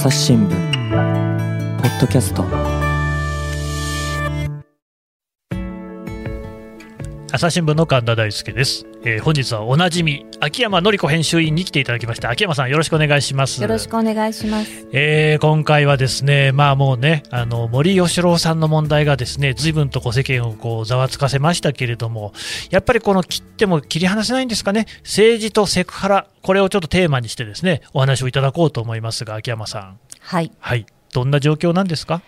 朝日新聞ポッドキャスト朝日新聞の神田大輔です、えー本日はおなじみ秋山紀子編集員に来ていただきました秋山さんよろしくお願いします。よろしくお願いします。えー今回はですね、まあもうね、あの森喜朗さんの問題がですね、随分とこう世間をこうざわつかせましたけれども、やっぱりこの切っても切り離せないんですかね、政治とセクハラ、これをちょっとテーマにしてですね、お話をいただこうと思いますが、秋山さん、はい。はい、どんな状況なんですか？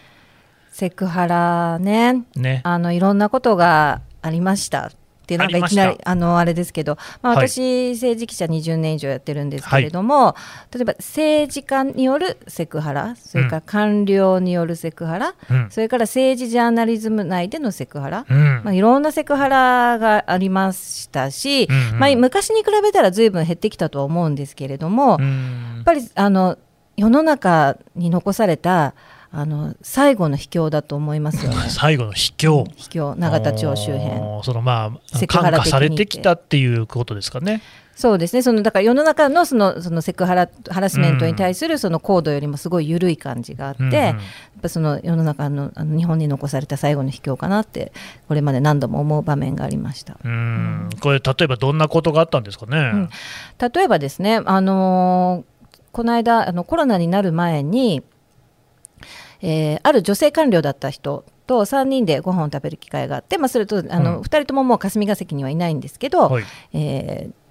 セクハラね、ね。あのいろんなことがありました。ってなんかいきなありあのあれですけど、まあ、はい。私、政治記者20年以上やってるんですけれども、例えば政治家によるセクハラそれから官僚によるセクハラ、うん。それから政治ジャーナリズム内でのセクハラ、うん。まあ、いろんなセクハラがありましたし、うんうん。まあ、昔に比べたらずいぶん減ってきたとは思うんですけれども、うやんっぱりあの世の中に残されたあの最後の秘境だと思いますよね。最後の秘境。秘境永田町周辺。そのまあ感化されてきたっていうことですかね。そうですね。そのだから世の中のそのそのセクハラハラスメントに対するその高度よりもすごい緩い感じがあって、うんうんやっぱその世の中のあの日本に残された最後の秘境かなってこれまで何度も思う場面がありました。うんこれ例えばどんなことがあったんですかね。ん例えばですね、あのーこの間あのコロナになる前に、えーある女性官僚だった人と3人でご飯を食べる機会があって、まあ、それとあの、うん2人とももう霞が関にはいないんですけど、はい。えー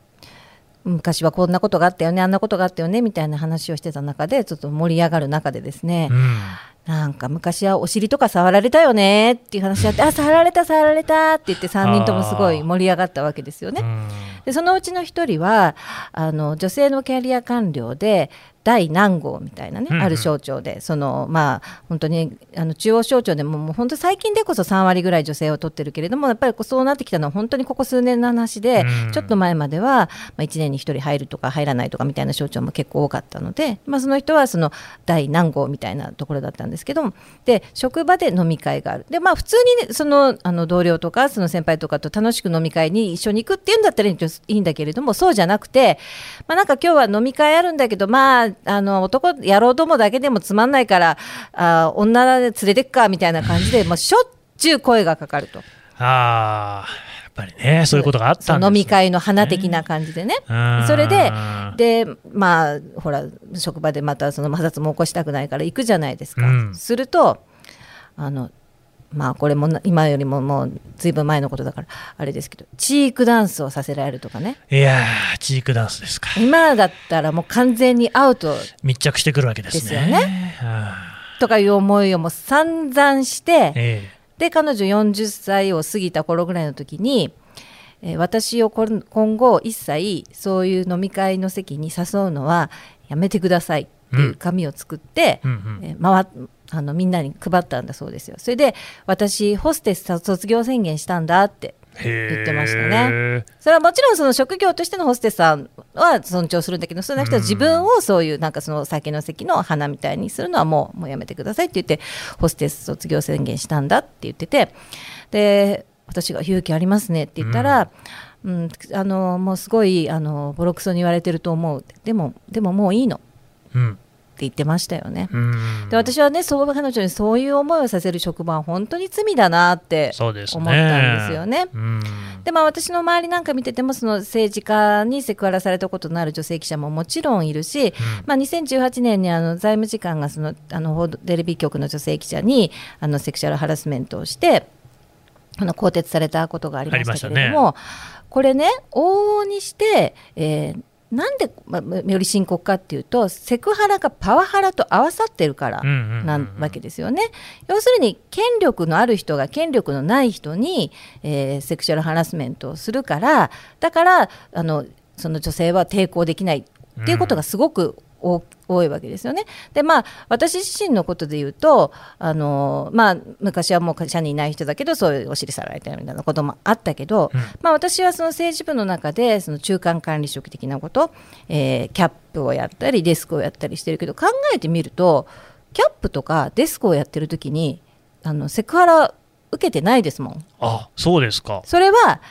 昔はこんなことがあったよねあんなことがあったよねみたいな話をしてた中でちょっと盛り上がる中でですね、うんなんか昔はお尻とか触られたよねっていう話があってあ触られた触られたって言って3人ともすごい盛り上がったわけですよね。うんでそのうちの一人はあの女性のキャリア官僚で第何号みたいなね、うんうん。ある省庁でそのまあ本当にあの中央省庁でももう本当最近でこそ3割ぐらい女性を取ってるけれどもやっぱりそうなってきたのは本当にここ数年の話で、うん。ちょっと前までは、まあ、1年に1人入るとか入らないとかみたいな省庁も結構多かったので、まあ、その人はその第何号みたいなところだったんですけどで職場で飲み会がある。で、まあ、普通に、ね、そのあの同僚とかその先輩とかと楽しく飲み会に一緒に行くっていうんだったらいいんだけれどもそうじゃなくて、まあ、なんか今日は飲み会あるんだけど、まあ、あの男野郎どもだけでもつまんないからあ女で連れてくかみたいな感じで、まあ、しょっちゅう声がかかると。ああ、やっぱりね、そういうことがあったんです、ね、飲み会の花的な感じでね。うんそれででまあほら職場でまたその摩擦も起こしたくないから行くじゃないですか。うんするとあのまあこれもな今よりももうずいぶん前のことだからあれですけどチークダンスをさせられるとかね。いやー、チークダンスですか。今だったらもう完全にアウト密着してくるわけですね。ですよね。あとかいう思いをもう散々してーえ。で彼女40歳を過ぎた頃ぐらいの時に、えー私を今後一切そういう飲み会の席に誘うのはやめてくださいっていう紙を作って、えうんうん。えー回っあのみんなに配ったんだそうですよ。それで私ホステス卒業宣言したんだって言ってましたね。それはもちろんその職業としてのホステスさんは尊重するんだけどそうじゃなくて自分をそういうなんかその酒の席の花みたいにするのはもうもうやめてくださいって言ってホステス卒業宣言したんだって言っててで私が勇気ありますねって言ったら、うんあのもうすごいあのボロクソに言われてると思う。でもでももういいの。うん言ってましたよね。うんで私はねそう彼女にそういう思いをさせる職場は本当に罪だなって。思ったんですよね。うんでまあ、私の周りなんか見ててもその政治家にセクハラされたことのある女性記者ももちろんいるし、まあ、2018年にあの財務次官がそのあのテレビ局の女性記者にあのセクシャルハラスメントをしてあの更迭されたことがありましたけれども、これね往々にして、えーなんで、まあ、より深刻かっていうとセクハラがパワハラと合わさってるからなわけですよね。要するに権力のある人が権力のない人に、えーセクシャルハラスメントをするからだからあのその女性は抵抗できないっていうことがすごく多多いわけですよね。でまあ私自身のことで言うとあの、まあ、昔はもう会社にいない人だけどそういうお尻さられたみたいなこともあったけど、まあ、私はその政治部の中でその中間管理職的なこと、えーキャップをやったりデスクをやったりしてるけど考えてみるとキャップとかデスクをやってる時にあのセクハラ受けてないですもん。あそうですか。それは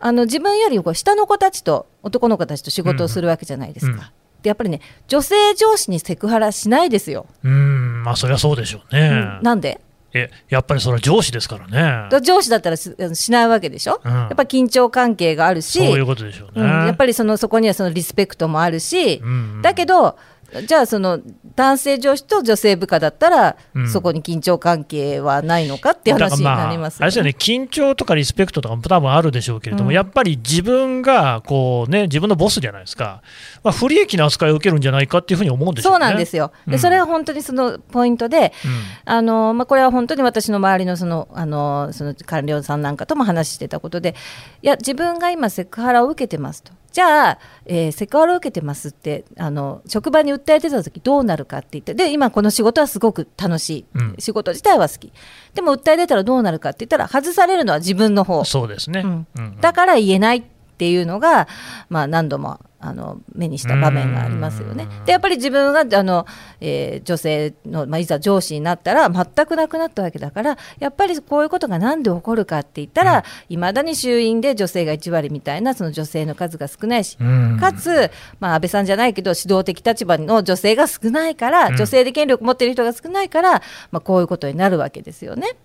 あの自分よりこう下の子たちと男の子たちと仕事をするわけじゃないですか。うんうんでやっぱりね女性上司にセクハラしないですよ、うん、まあ、そりゃそうでしょうね。うんなんで？え、やっぱりそれは上司ですからね。だ上司だったらししないわけでしょ、うんやっぱ緊張関係があるしそういうことでしょうね。うんやっぱりそのそこにはそのリスペクトもあるし、うんだけどじゃあその男性上司と女性部下だったら、うんそこに緊張関係はないのかって話になりますあれですよね、緊張とかリスペクトとかも多分あるでしょうけれども、うん。やっぱり自分がこう、ね、自分のボスじゃないですか、まあ、不利益な扱いを受けるんじゃないかっていうふうに思うんですよそね。うなんですよ、うん。でそれは本当にそのポイントで、うん。あのまあ、これは本当に私の周りのそのあのその官僚さんなんかとも話してたことで、いや、自分が今、セクハラを受けてますと、じゃあ、えーセクハラを受けてますってあの、職場に訴えてた時どうなるかって言って、で今、この仕事はすごく楽しい、うん。仕事自体は好き、でも訴え出たらどうなるかって言ったら、外されるのは自分の方。そうですね。うん。うんだから言えないっていうのが、まあ、何度もあの目にした場面がありますよねうん。でやっぱり自分があの、えー女性の、まあ、いざ上司になったら全くなくなったわけだからやっぱりこういうことがなんで起こるかって言ったらいま、未だに衆院で女性が1割みたいなその女性の数が少ないし。うんかつ、まあ、安倍さんじゃないけど指導的立場の女性が少ないから、うん女性で権力持ってる人が少ないから、まあ、こういうことになるわけですよね。やっ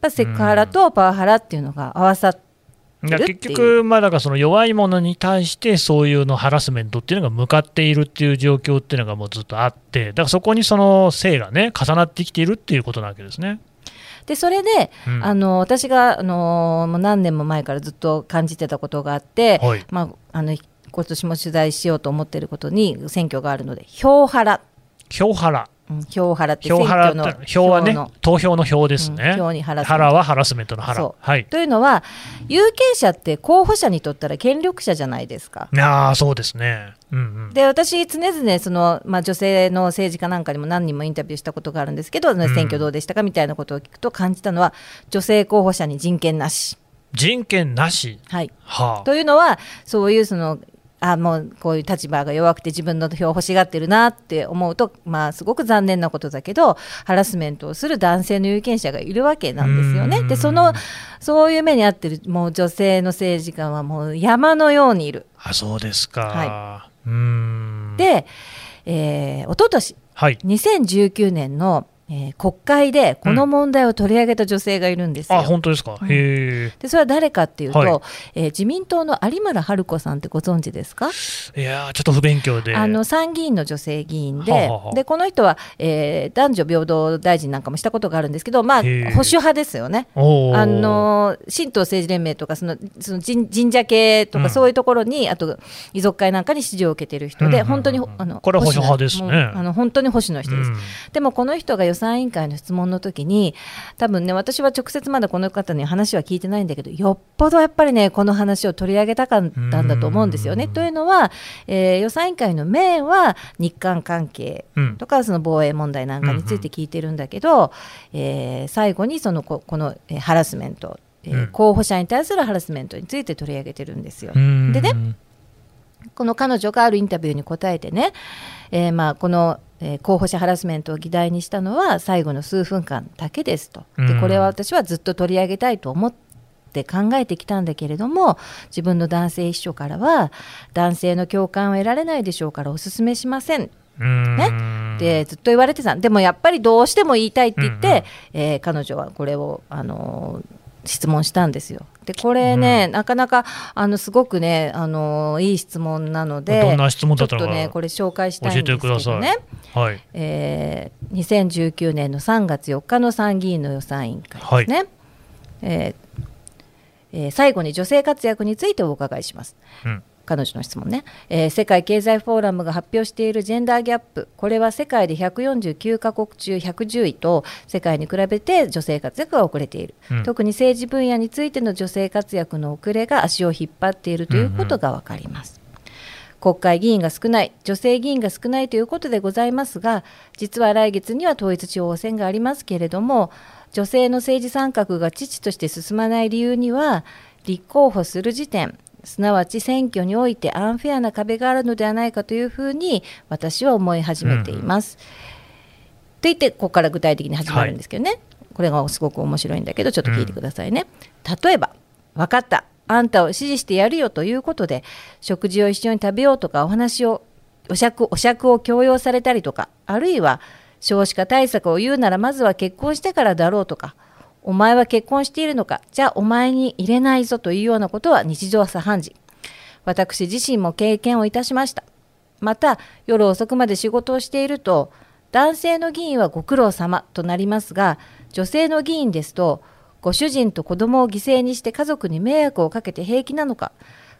ぱセクハラとパワハラっていうのが合わさって結局、まあ、だからその弱い者に対してそういうのハラスメントっていうのが向かっているっていう状況っていうのがもうずっとあって、だからそこにその性がね、重なってきているっていうことなわけですね。でそれで、うんあの私があのもう何年も前からずっと感じてたことがあって、はいまあ、あの今年も取材しようと思っていることに選挙があるので票ハラ、票ハラ。うん、票ハラって選票ハラ挙のって票はねの、投票の票ですね。うん票にハラスメントハラはハラスメントのハラ。そうはい。というのは有権者って候補者にとったら権力者じゃないですか。ああ、そうですね。うんうん。で私、常々その、まあ、女性の政治家なんかにも何人もインタビューしたことがあるんですけど、選挙どうでしたかみたいなことを聞くと感じたのは、女性候補者に人権なし。人権なし。はい、はあ。というのは、そういうそのあもうこういう立場が弱くて自分の票を欲しがってるなって思うと、まあ、すごく残念なことだけどハラスメントをする男性の有権者がいるわけなんですよね。うんでそのそういう目に遭ってるもう女性の政治家はもう山のようにいる。あ、そうですか。はうーん。で、えー、一昨年はい。2019年の、えー国会でこの問題を取り上げた女性がいるんですよ。あ、本当ですか？うんへでそれは誰かっていうと、はいえー自民党の有村春子さんってご存知ですか？え。いやー、ちょっと不勉強で。あの参議院の女性議員で,、はあはあでこの人は、えー男女平等大臣なんかもしたことがあるんですけど、まあ、保守派ですよね。あの神道政治連盟とかそのその神神社系とうんかそういうところに、あと遺族会なんかに支持を受けている人で、うんうんうん本当にあのこれは保守派ですねあの本当に保守の人です。うんでもこの人が予算委員会の質問の時に多分ね私は直接まだこの方に話は聞いてないんだけどよっぽどやっぱりねこの話を取り上げたかったんだと思うんですよね。うん。というのは、えー予算委員会のメインは日韓関係うん。とかその防衛問題なんかについて聞いてるんだけど、えー最後にそのここの、えーハラスメント、えーうん。候補者に対するハラスメントについて取り上げてるんですよ。うん。でねこの彼女があるインタビューに答えてね、えーまあ、この、えー候補者ハラスメントを議題にしたのは最後の数分間だけですと。でうん。これは私はずっと取り上げたいと思って考えてきたんだけれども自分の男性秘書からは男性の共感を得られないでしょうからお勧めしません。ね。でずっと言われてた。でもやっぱりどうしても言いたいって言って、うんうん。えー彼女はこれを、あのー質問したんですよ。でこれね、なかなかあのすごくね、あのーいい質問なのでどんな質問だちょったとっのかねこれ紹介したいんですけ。どね、はい。えー2019年の3月4日の参議院の予算委員会ですね。えーえー最後に女性活躍についてお伺いします。うん。彼女の質問ね、えー世界経済フォーラムが発表しているジェンダーギャップ。これは世界で149カ国中110位と世界に比べて女性活躍が遅れている、うん。特に政治分野についての女性活躍の遅れが足を引っ張っているということが分かります、国会議員が少ない女性議員が少ないということでございますが実は来月には統一地方選がありますけれども女性の政治参画が遅々として進まない理由には立候補する時点すなわち選挙においてアンフェアな壁があるのではないかというふうに私は思い始めています。って言ってここから具体的に始まるんですけどね、これがすごく面白いんだけどちょっと聞いてくださいね。例えば分かったあんたを支持してやるよということで食事を一緒に食べようとかお話をお酌お酌を強要されたりとかあるいは少子化対策を言うならまずは結婚してからだろうとかお前は結婚しているのか？じゃあお前に入れないぞというようなことは日常茶飯事。私自身も経験をいたしました。また夜遅くまで仕事をしていると男性の議員はご苦労様となりますが女性の議員ですとご主人と子供を犠牲にして家族に迷惑をかけて平気なのか？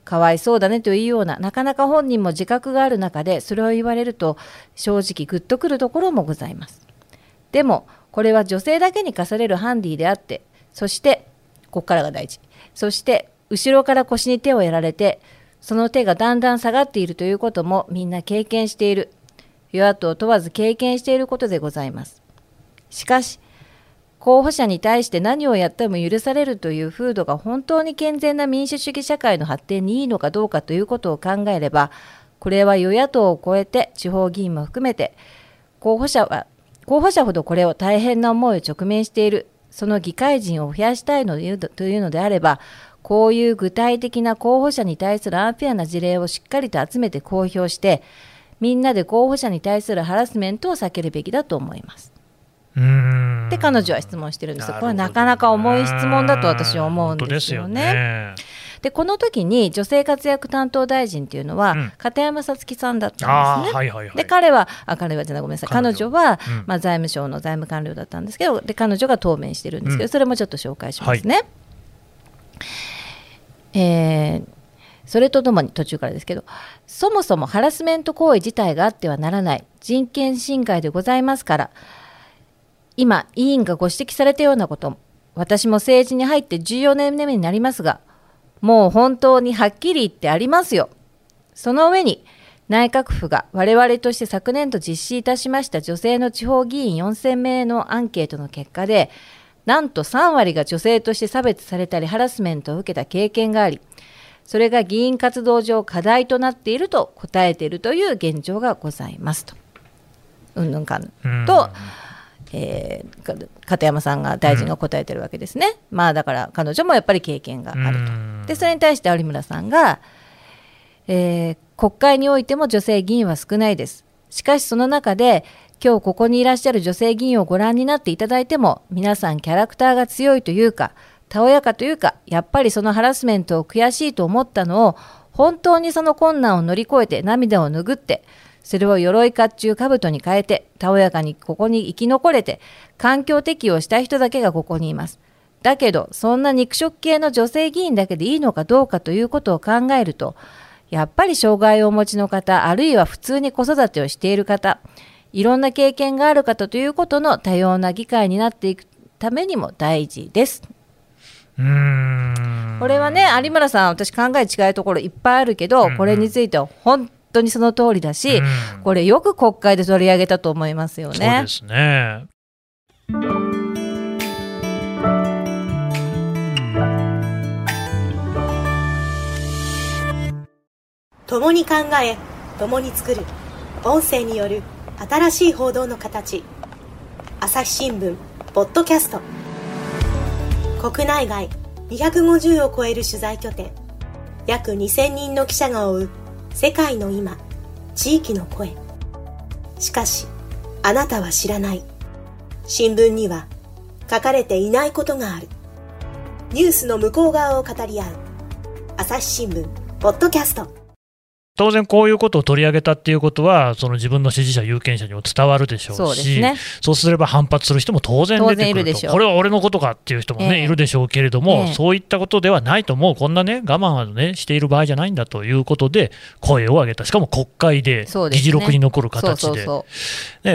かわいそうだねというようななかなか本人も自覚がある中でそれを言われると正直グッとくるところもございます。でもこれは女性だけに課されるハンディであってそしてここからが大事。そして後ろから腰に手をやられてその手がだんだん下がっているということもみんな経験している。与野党問わず経験していることでございます。しかし候補者に対して何をやっても許されるという風土が本当に健全な民主主義社会の発展にいいのかどうかということを考えればこれは与野党を超えて地方議員も含めて候補者は候補者ほどこれを大変な思いを直面しているその議会人を増やしたいのというのであればこういう具体的な候補者に対するアンフェアな事例をしっかりと集めて公表してみんなで候補者に対するハラスメントを避けるべきだと思います。で彼女は質問してるんですよ、これはなかなか重い質問だと私は思うんですよね。でこの時に女性活躍担当大臣っていうのは、うん、片山さつきさんだったんですね。はいはいはい、で彼はあ彼はじゃないごめんなさい。彼女。は、うん、まあ、財務省の財務官僚だったんですけどで彼女が答弁してるんですけど、うん、それもちょっと紹介しますね。はい、えーそれとともに途中からですけどそもそもハラスメント行為自体があってはならない人権侵害でございますから今、委員がご指摘されたようなこと、私も政治に入って14年目になりますが、もう本当にはっきり言ってありますよ。その上に、内閣府が我々として昨年度実施いたしました女性の地方議員4000名のアンケートの結果で、なんと3割が女性として差別されたりハラスメントを受けた経験があり、それが議員活動上課題となっていると答えているという現状がございますと。うんぬんかんと、えー、片山さんが大臣が答えてるわけですね、うん、まあだから彼女もやっぱり経験があると、でそれに対して有村さんが、えー、国会においても女性議員は少ないです。しかしその中で今日ここにいらっしゃる女性議員をご覧になっていただいても皆さんキャラクターが強いというかたおやかというかやっぱりそのハラスメントを悔しいと思ったのを本当にその困難を乗り越えて涙を拭ってそれを鎧甲冑兜に変えて、たおやかにここに生き残れて、環境適応した人だけがここにいます。だけど、そんな肉食系の女性議員だけでいいのかどうかということを考えると、やっぱり障害をお持ちの方、あるいは普通に子育てをしている方、いろんな経験がある方ということの多様な議会になっていくためにも大事です。うんこれはね有村さん私考え違うところいっぱいあるけど、これについては本当にその通りだし、うん、これよく国会で取り上げたと思いますよね。そうですね。共に考え共に作る音声による新しい報道の形。朝日新聞ポッドキャスト。国内外250を超える取材拠点。約2000人の記者が追う世界の今地域の声。しかしあなたは知らない。新聞には書かれていないことがある。ニュースの向こう側を語り合う。朝日新聞ポッドキャスト。当然こういうことを取り上げたっていうことは、その自分の支持者、有権者にも伝わるでしょうし、そう、ね,、すれば反発する人も当然出てくると、これは俺のことかっていう人もね、えー、いるでしょうけれども、えー、そういったことではないと、もう。こんなね、我慢はね、している場合じゃないんだということで、声を上げた、しかも国会で、議事録に残る形で。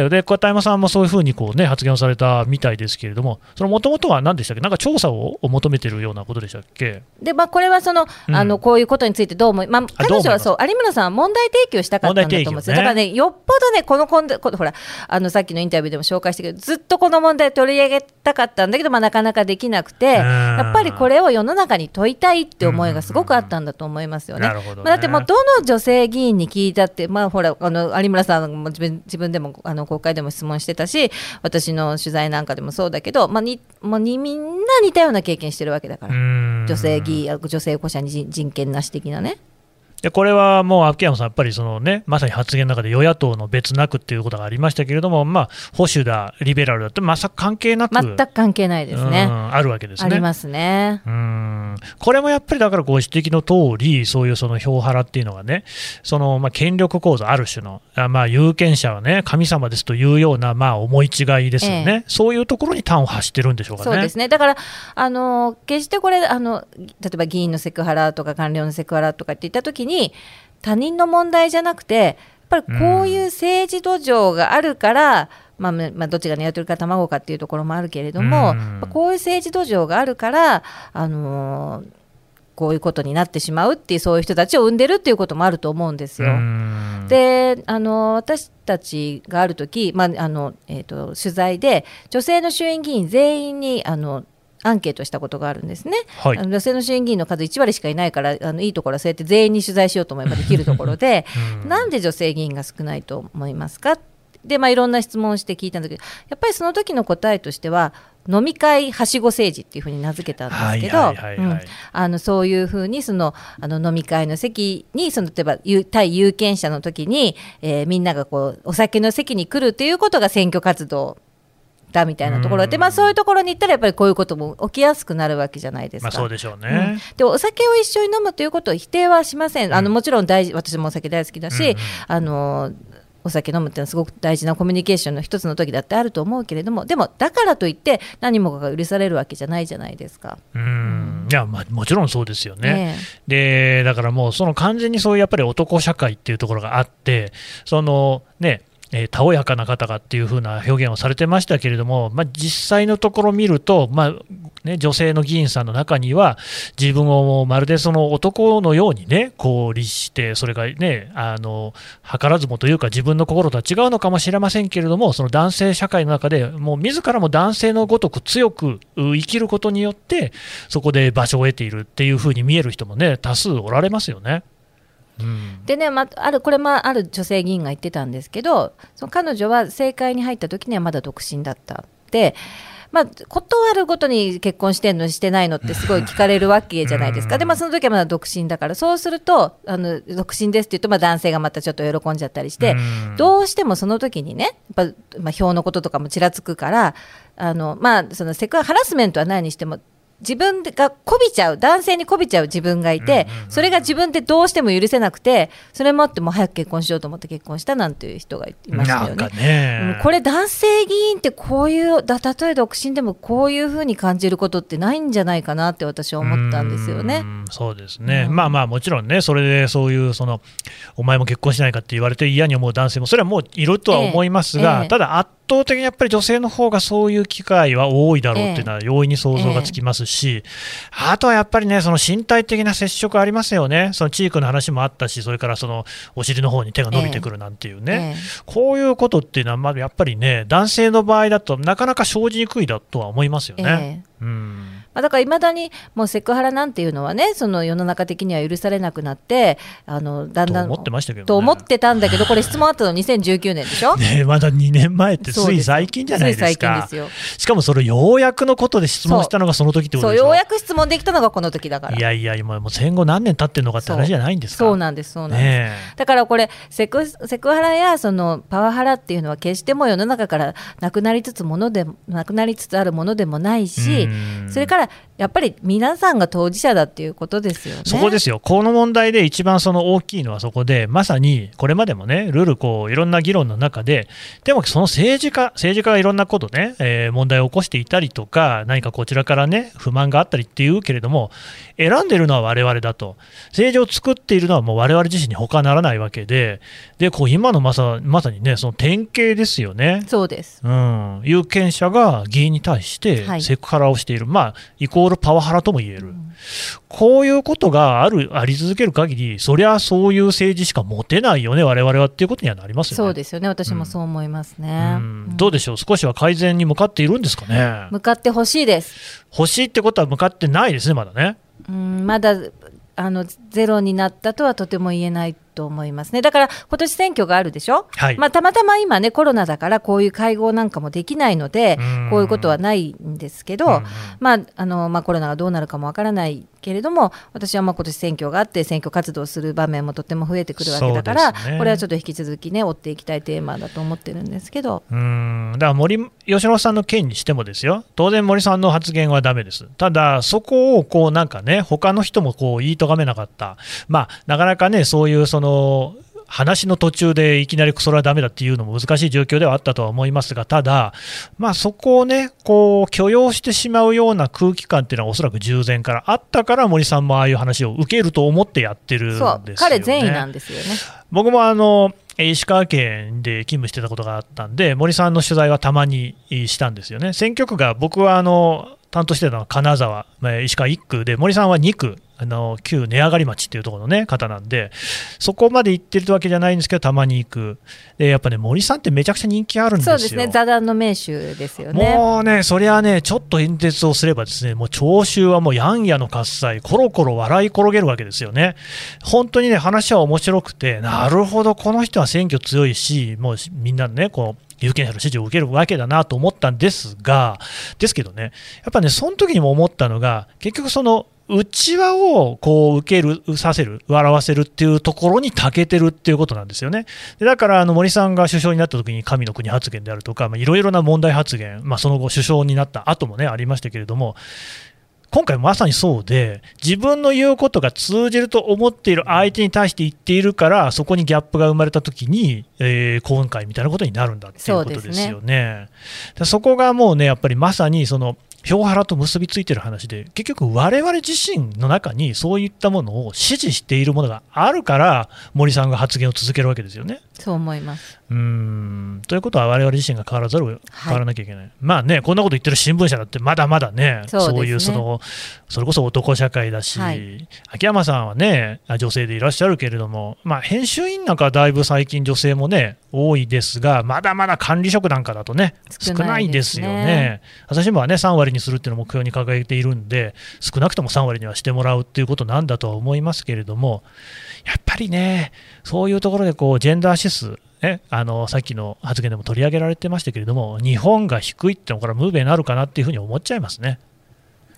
で、片山さんもそういうふうにこう、ね、発言をされたみたいですけれども、もともとは何でしたっけ、なんか調査を求めてるようなことでしたっけ？でまあ、これはその、うん、あのこういうことについてどう思い、まあ、彼女はそう、有村さんは問題提起したかったんだと思うんですよ、ね、だからね、よっぽどね、このこんこほらあのさっきのインタビューでも紹介したけど、ずっとこの問題取り上げたかったんだけど、まあ、なかなかできなくて、やっぱりこれを世の中に問いたいって思いがすごくあったんだと思いますよね。ねまあ、だってもう、どの女性議員に聞いたって、まあ、ほらあの有村さんも自分自分でもあの国会でも質問してたし、私の取材なんかでもそうだけど、まあ、にもうにみんな似たような経験してるわけだから、女性議員、女性保護者に人権なし的なね。でこれはもう秋山さん、やっぱりその、ね、まさに発言の中で与野党の別なくっていうことがありましたけれども、まあ、保守だ、リベラルだって、まさか関係なく、全く関係ないですね、あるわけですね。ありますね。うん。これもやっぱりだからご指摘の通り、そういうその票ハラっていうのがね、そのまあ権力構造、ある種の、あまあ有権者はね、神様ですというようなまあ思い違いですよね、ええ、そういうところに端を発してるんでしょうかね。そうですね。だからあの決してこれあの、例えば議員のセクハラとか官僚のセクハラとかって言ったときに、他人の問題じゃなくて、やっぱりこういう政治土壌があるから、まあ、まあ、どっちが鶏か卵かっていうところもあるけれども、こういう政治土壌があるから、あのー、こういうことになってしまうっていうそういう人たちを生んでるっていうこともあると思うんですよ。であの私たちがある時、まああのえーと、と取材で女性の衆院議員全員にあのアンケートしたことがあるんですね、はい、あの女性の衆院議員の数1割しかいないからあのいいところはそうやって全員に取材しようと思えばできるところで、うん、なんで女性議員が少ないと思いますか？で、まあ、いろんな質問をして聞いたんだけどやっぱりその時の答えとしては飲み会はしご政治っていうふうに名付けたんですけどそういうふうにそのあの飲み会の席にその例えば対有権者の時に、えー、みんながこうお酒の席に来るっていうことが選挙活動たみたいなところ。で、まあ、そういうところに行ったらやっぱりこういうことも起きやすくなるわけじゃないですか。まあ、そうでしょうね、うん、でお酒を一緒に飲むということを否定はしません、あのもちろん大事私もお酒大好きだし、うん、あのお酒飲むっていうのはすごく大事なコミュニケーションの一つの時だってあると思うけれどもでもだからといって何もかが許されるわけじゃないじゃないですか。うん。いや、まあ、もちろんそうですよね、でだからもうその完全にそういうやっぱり男社会っていうところがあってそのねえー、たおやかな方がっていう風な表現をされてましたけれども、まあ、実際のところ見ると、まあね、女性の議員さんの中には、自分をまるでその男のようにね、こう律して、それがね、あの図らずもというか、自分の心とは違うのかもしれませんけれども、その男性社会の中で、もう自らも男性のごとく強く生きることによって、そこで場所を得ているっていう風に見える人もね、多数おられますよね。でね、まあ、るこれもある女性議員が言ってたんですけどその彼女は政界に入った時にはまだ独身だったで、まあ、断るごとに結婚してんのしてないのってすごい聞かれるわけじゃないですか、でまあ、その時はまだ独身だからそうするとあの独身ですって言うとまあ男性がまたちょっと喜んじゃったりして、どうしてもその時にねやっぱ、まあ、票のこととかもちらつくからあの、まあ、そのセクハラスメントは何にしても自分がこびちゃう男性にこびちゃう自分がいて、それが自分でどうしても許せなくてそれもあっても早く結婚しようと思って結婚したなんていう人がいましたよね。ね。これ男性議員ってこういうだたとえ独身でもこういうふうに感じることってないんじゃないかなって私は思ったんですよね。うそうですね、うん、まあまあもちろんねそれでそういうそのお前も結婚しないかって言われて嫌に思う男性もそれはもういるとは思いますが、ええ。ただ圧倒的にやっぱり女性の方がそういう機会は多いだろうっていうのは容易に想像がつきますし、あとはやっぱりね、その身体的な接触ありますよね、そのチークの話もあったし、それからそのお尻の方に手が伸びてくるなんていうね、こういうことっていうのは、まやっぱりね、男性の場合だとなかなか生じにくいだとは思いますよね。うんまあ、だからいまだにもうセクハラなんていうのはねその世の中的には許されなくなってあのだんだんと思ってましたけど、ね、と思ってたんだけどこれ質問あったの2019年でしょ？ねまだ2年前ってつい最近じゃないですか。しかもそれようやくのことで質問したのがその時ってことでしょ？そうようやく質問できたのがこの時だから。いやいや今もう戦後何年経ってるのかって話じゃないんですか。そうなんですそうなんです、ね、だからこれセクセクハラやそのパワハラっていうのは決しても世の中からなくなりつつものでなくなりつつあるものでもないしそれから了やっぱり皆さんが当事者だっていうことですよね。そこですよ、この問題で一番その大きいのはそこで、まさにこれまでもね、ルールこう、いろんな議論の中で、でもその政治家、政治家がいろんなことね、えー、問題を起こしていたりとか、何かこちらからね、不満があったりっていうけれども、選んでるのは我々だと、政治を作っているのはもう我々自身に他ならないわけで、でこう今のまさまさにね、その典型ですよね。そうです、うん、有権者が議員に対してセクハラをしている、はい、まあ、イコールパワハラとも言える、うん、こういうことがあるあり続ける限り、そりゃそういう政治しか持てないよね、我々はっていうことにはなりますよね。そうですよね、私もそう思いますね。うん、どうでしょう、少しは改善に向かっているんですかね？向かってほしいです。欲しいってことは向かってないですね、まだね。うんまだあのゼロになったとはとても言えないと思いますね。だから今年選挙があるでしょ、はい。まあ、たまたま今ね、コロナだからこういう会合なんかもできないのでうん、こういうことはないんですけど、まああのまあ、コロナがどうなるかもわからないけれども、私はまあ今年選挙があって、選挙活動する場面もとっても増えてくるわけだから、ね。これはちょっと引き続きね、追っていきたいテーマだと思ってるんですけど。うーん。だから森喜朗さんの件にしてもですよ、当然、森さんの発言はダメです、ただ、そこをこうなんかね、他の人もこう言いとがめなかった、まあ、なかなかね、そういうその話の途中でいきなりそれはダメだっていうのも難しい状況ではあったとは思いますが、ただ、まあ、そこをね、こう許容してしまうような空気感っていうのは、おそらく従前からあったから、森さんもああいう話を受けると思ってやってるんですそうよね。彼善意なんですよね。僕もあのえー石川県で勤務してたことがあったんで、森さんの取材はたまにしたんですよね。選挙区が僕はあの担当してたのは金沢、まあ石川1区で、森さんは2区、あの旧値上がり町っていうところの、ね、方なんで、そこまで行ってるわけじゃないんですけど、たまに行く、でやっぱね、森さんってめちゃくちゃ人気あるんですよ。そうですね、座談の名手ですよね。もうね、そりゃね、ちょっと演説をすればですね、もう聴衆はもうやんやの喝采、コロコロ笑い転げるわけですよね。本当にね、話は面白くて、なるほど、この人は選挙強いし、もうみんなね、こう、有権者の支持を受けるわけだなと思ったんですが、ですけどね、やっぱね、その時にも思ったのが、結局その、内輪をこう受ける、させる、笑わせるっていうところに長けてるっていうことなんですよね。でだからあの森さんが首相になった時に神の国発言であるとか、まあいろいろな問題発言、まあ、その後、首相になった後もね、ありましたけれども、今回まさにそうで、自分の言うことが通じると思っている相手に対して言っているから、そこにギャップが生まれたときに、えー今回みたいなことになるんだっていうことですよね。でそこがもうね、やっぱりまさにその、票ハラと結びついてる話で、結局、我々自身の中にそういったものを支持しているものがあるから、森さんが発言を続けるわけですよね。そう思います。うーん。ということは、我々自身が変わらざるを変わらなきゃいけない、まあね、こんなこと言ってる新聞社だって、まだまだね、そうね。いうその、それこそ男社会だし、はい。秋山さんはね、あ女性でいらっしゃるけれども、まあ、編集員なんかはだいぶ最近、女性もね、多いですが、まだまだ管理職なんかだとね、少少なないいですよね。ね。朝日新聞はね、3割にするっていうのを目標に掲げているんで、少なくとも3割にはしてもらうっていうことなんだとは思いますけれども、やっぱりね、そういうところでこうジェンダー指数、ね、あのさっきの発言でも取り上げられてましたけれども、日本が低いってのは、これはムーベになるかなっていうふうに思っちゃいますね。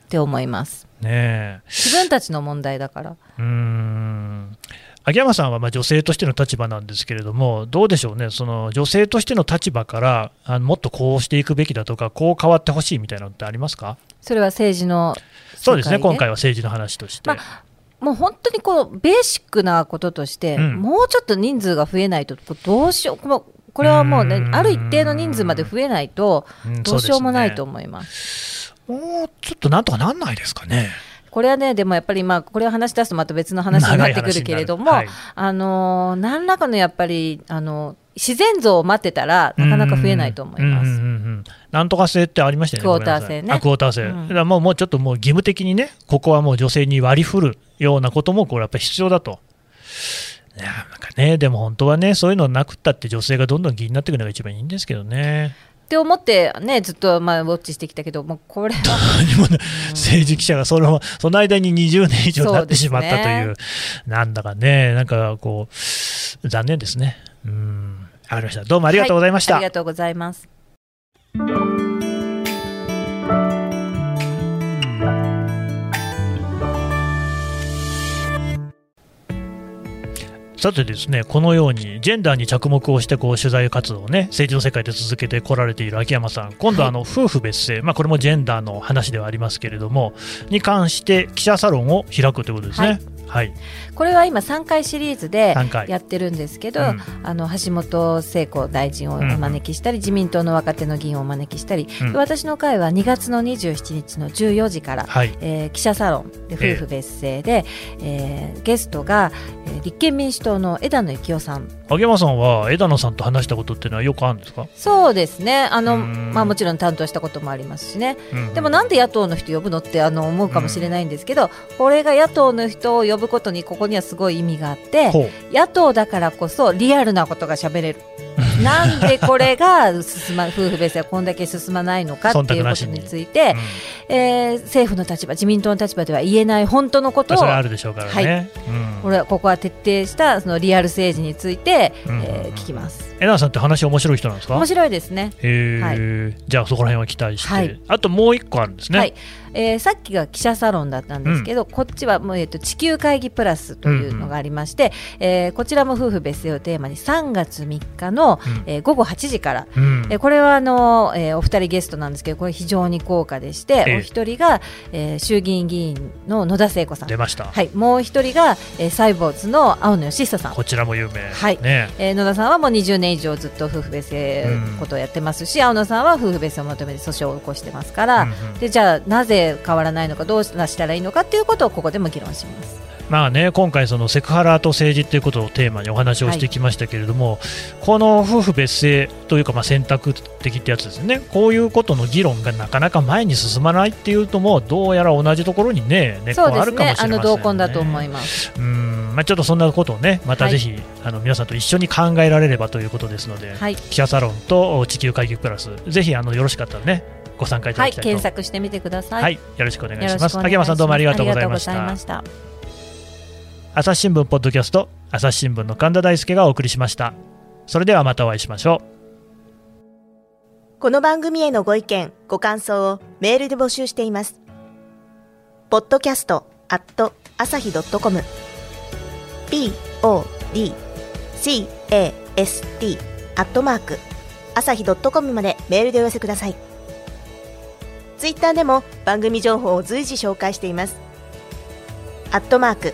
って思います。ねえ自分たちの問題だから。うーん秋山さんはまあ女性としての立場なんですけれども、どうでしょうね、その女性としての立場からあのもっとこうしていくべきだとか、こう変わってほしいみたいなのってありますか？それは政治のそうですね、今回は政治の話として。まもう本当にこうベーシックなこととして、うん。もうちょっと人数が増えないとどうしようこれはもうねある一定の人数まで増えないとうん。どうしようもないとそ思います。うですね。もうちょっとなんとかなんないですかね。これはねでもやっぱりまあこれを話し出すとまた別の話になってくるけれども、長いあのー何らかのやっぱりあの自然像を待ってたらなかなか増えないと思います。うんうんうんうん。なんとか制ってありましたよね、クォーター制ね。クォーター制、うん。だからもうもうちょっともう義務的にね、ここはもう女性に割り振るようなことも、これやっぱり必要だと。いやなんかね、でも本当はね、そういうのなくったって、女性がどんどん議員になっていくのが一番いいんですけどね。って思ってねずっとまあウォッチしてきたけどもうこれは。ね政治記者がそのその間に20年以上になってしまったという、なんだかね、なんかこう、残念ですね。うん、わかりました。どうもありがとうございました。はありがとうございます。さてですね、このようにジェンダーに着目をしてこう取材活動をね、政治の世界で続けてこられている秋山さん、今度はあの夫婦別姓、まあこれもジェンダーの話ではありますけれども、に関して記者サロンを開くということですね。はい。これは今3回シリーズで3回。やってるんですけど、うん。あの橋本聖子大臣をお招きしたり、自民党の若手の議員をお招きしたり、うん。で私の会は2月の27日の14時から、はい。えー記者サロンで夫婦別姓で、えー。ゲストが、えー立憲民主党の枝野幸男さん。秋山さんは枝野さんと話したことっていうのはよくあるんですか、そうですね。あの、うん。まあ、もちろん担当したこともありますしね。うん。でもなんで野党の人呼ぶのってあの思うかもしれないんですけど、これが野党の人を呼ぶことにここにはすごい意味があって野党だからこそリアルなことが喋れる なんでこれが進ま夫婦別姓はこんだけ進まないのかっていうことについて、えー、政府の立場自民党の立場では言えない本当のことをそれあるでしょうからね、はい。うん、俺はここは徹底したそのリアル政治について、うん、えー、聞きます。えなさんって話面白い人なんですか？面白いですね。はい、じゃあそこら辺は期待して、はい、あともう一個あるんですね、はい。えー、さっきが記者サロンだったんですけど、うん、こっちはもう、えーと、地球会議プラスというのがありまして、うんうん、えー、こちらも夫婦別姓をテーマに3月3日の、うん、えー、午後8時から、うん、えー、これはあの、えー、お二人ゲストなんですけどこれ非常に高価でして、えー、お一人が、えー、衆議院議員の野田聖子さん。出ました、はい、もう一人が、えー、サイボーズの青野義久さん。こちらも有名、はい。ね。えー、野田さんはもう20年以上ずっと夫婦別姓ことをやってますし、青野さんは夫婦別姓を求めて訴訟を起こしてますから、うんうん、でじゃあなぜ変わらないのかかどうしたらいいのかということをここでも議論します。まあね、今回、そのセクハラと政治ということをテーマにお話をしてきましたけれども、はい、この夫婦別姓というか、まあ、選択的ってやつですね、こういうことの議論がなかなか前に進まないっていうとも、どうやら同じところにね、根っこあるかもしれません、ね、あの同根だと思います。うん。まあ、ちょっとそんなことをね、またぜひ、はい、あの皆さんと一緒に考えられればということですので、はい、記者サロンと地球会議プラス、ぜひあのよろしかったらね、ご参加いただきたいと、はい、検索してみてください。はい、よろしくお願いします。秋山さんどうもありがとうございました。朝日新聞ポッドキャスト朝日新聞の神田大輔がお送りしました。それではまたお会いしましょう。この番組へのご意見、ご感想をメールで募集しています。ポッドキャストアット朝日ドットコム p o d c a s t アットマーク朝日ドットコムまでメールでお寄せください。ツイッターでも番組情報を随時紹介しています。アットマーク、